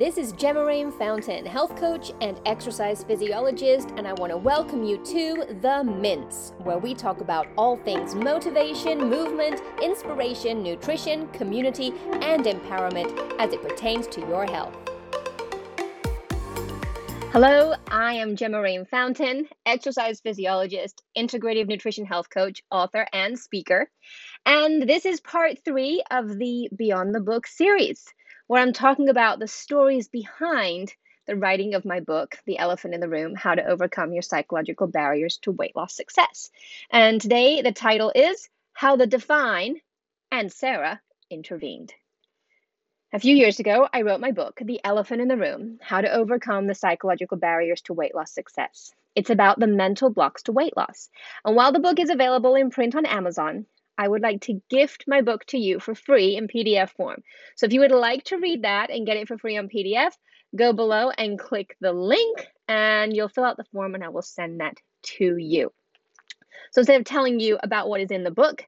This is Gemma Fountain, health coach and exercise physiologist, and I want to welcome you to The MINCE, where we talk about all things motivation, movement, inspiration, nutrition, community, and empowerment as it pertains to your health. Hello, I am Gemma Fountain, exercise physiologist, integrative nutrition health coach, author, and speaker. And this is part three of the Beyond the Book series where I'm talking about the stories behind the writing of my book, The Elephant in the Room How to Overcome Your Psychological Barriers to Weight Loss Success. And today the title is How the Divine and Sara Intervened. A few years ago, I wrote my book, The Elephant in the Room How to Overcome the Psychological Barriers to Weight Loss Success. It's about the mental blocks to weight loss. And while the book is available in print on Amazon, I would like to gift my book to you for free in PDF form. So if you would like to read that and get it for free on PDF, go below and click the link and you'll fill out the form and I will send that to you. So instead of telling you about what is in the book,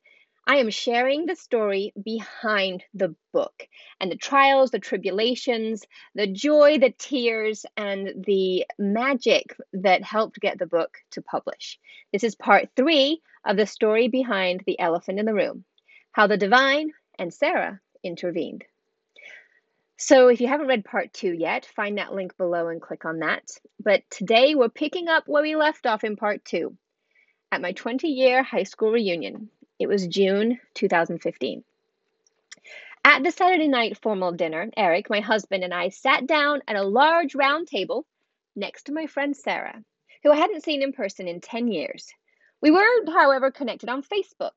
I am sharing the story behind the book and the trials, the tribulations, the joy, the tears, and the magic that helped get the book to publish. This is part three of the story behind the elephant in the room how the divine and Sara intervened. So, if you haven't read part two yet, find that link below and click on that. But today we're picking up where we left off in part two at my 20 year high school reunion. It was June 2015. At the Saturday night formal dinner, Eric, my husband, and I sat down at a large round table next to my friend Sara, who I hadn't seen in person in 10 years. We were, however, connected on Facebook.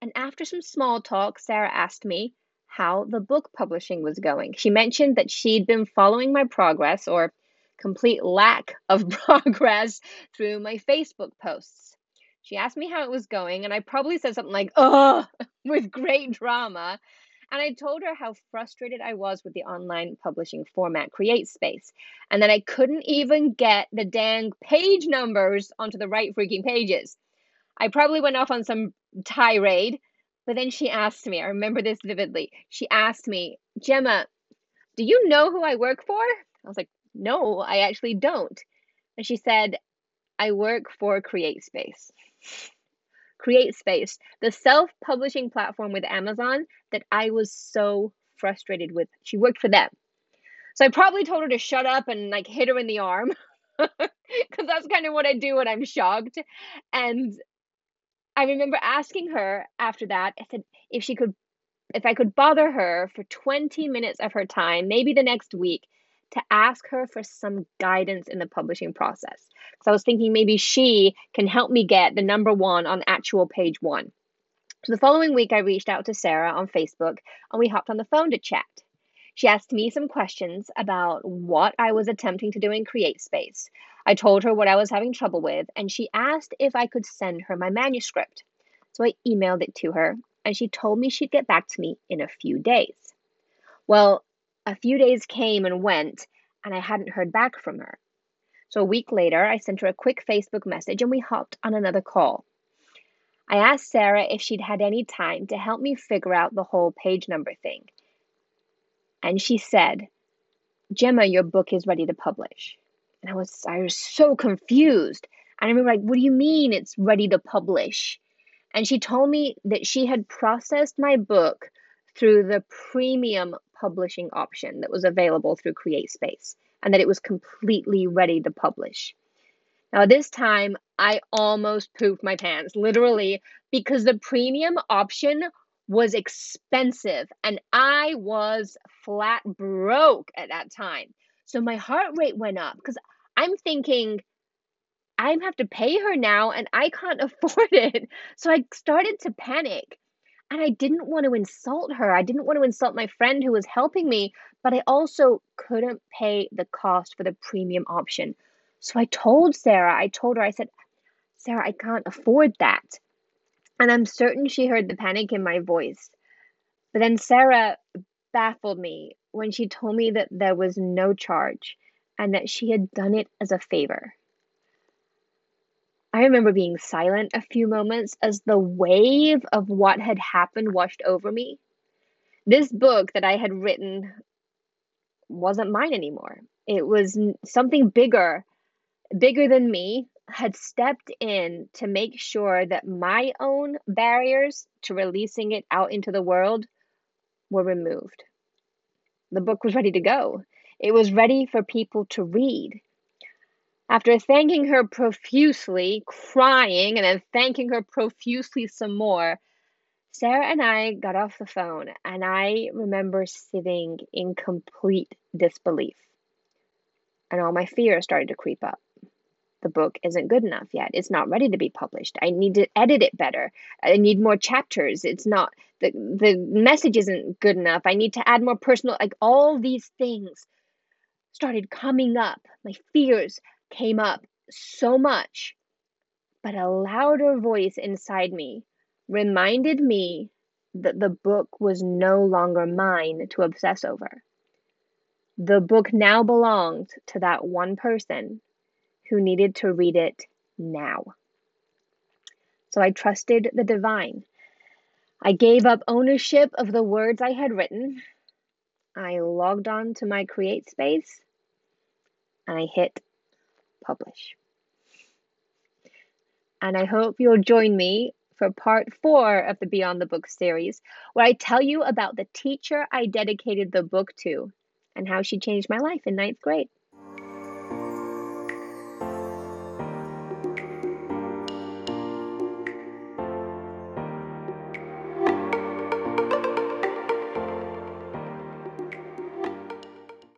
And after some small talk, Sara asked me how the book publishing was going. She mentioned that she'd been following my progress or complete lack of progress through my Facebook posts. She asked me how it was going, and I probably said something like, ugh, with great drama. And I told her how frustrated I was with the online publishing format CreateSpace, and that I couldn't even get the dang page numbers onto the right freaking pages. I probably went off on some tirade, but then she asked me, I remember this vividly. She asked me, Gemma, do you know who I work for? I was like, no, I actually don't. And she said, I work for CreateSpace. CreateSpace, the self publishing platform with Amazon that I was so frustrated with. She worked for them. So I probably told her to shut up and like hit her in the arm because that's kind of what I do when I'm shocked. And I remember asking her after that, I said, if she could, if I could bother her for 20 minutes of her time, maybe the next week, to ask her for some guidance in the publishing process. Because I was thinking maybe she can help me get the number one on actual page one. So the following week, I reached out to Sara on Facebook and we hopped on the phone to chat. She asked me some questions about what I was attempting to do in CreateSpace. I told her what I was having trouble with, and she asked if I could send her my manuscript. So I emailed it to her, and she told me she'd get back to me in a few days. Well, a few days came and went, and I hadn't heard back from her. So a week later, I sent her a quick Facebook message and we hopped on another call. I asked Sara if she'd had any time to help me figure out the whole page number thing. And she said, Gemma, your book is ready to publish. And I was I was so confused. And I remember like, what do you mean it's ready to publish? And she told me that she had processed my book through the premium publishing option that was available through CreateSpace and that it was completely ready to publish. Now, this time I almost pooped my pants, literally, because the premium option was expensive and I was flat broke at that time. So my heart rate went up because I'm thinking, I have to pay her now and I can't afford it. So I started to panic. And I didn't want to insult her. I didn't want to insult my friend who was helping me, but I also couldn't pay the cost for the premium option. So I told Sara, I told her, I said, Sara, I can't afford that. And I'm certain she heard the panic in my voice. But then Sara baffled me when she told me that there was no charge and that she had done it as a favor. I remember being silent a few moments as the wave of what had happened washed over me. This book that I had written wasn't mine anymore. It was something bigger, bigger than me, had stepped in to make sure that my own barriers to releasing it out into the world were removed. The book was ready to go. It was ready for people to read. After thanking her profusely, crying, and then thanking her profusely some more, Sara and I got off the phone, and I remember sitting in complete disbelief. And all my fears started to creep up. The book isn't good enough yet. It's not ready to be published. I need to edit it better. I need more chapters. It's not the the message isn't good enough. I need to add more personal like all these things started coming up. My fears came up so much. But a louder voice inside me reminded me that the book was no longer mine to obsess over. The book now belonged to that one person who needed to read it now. So I trusted the divine. I gave up ownership of the words I had written. I logged on to my CreateSpace and I hit publish. And I hope you'll join me for part four of the Beyond the Book series, where I tell you about the teacher I dedicated the book to and how she changed my life in ninth grade.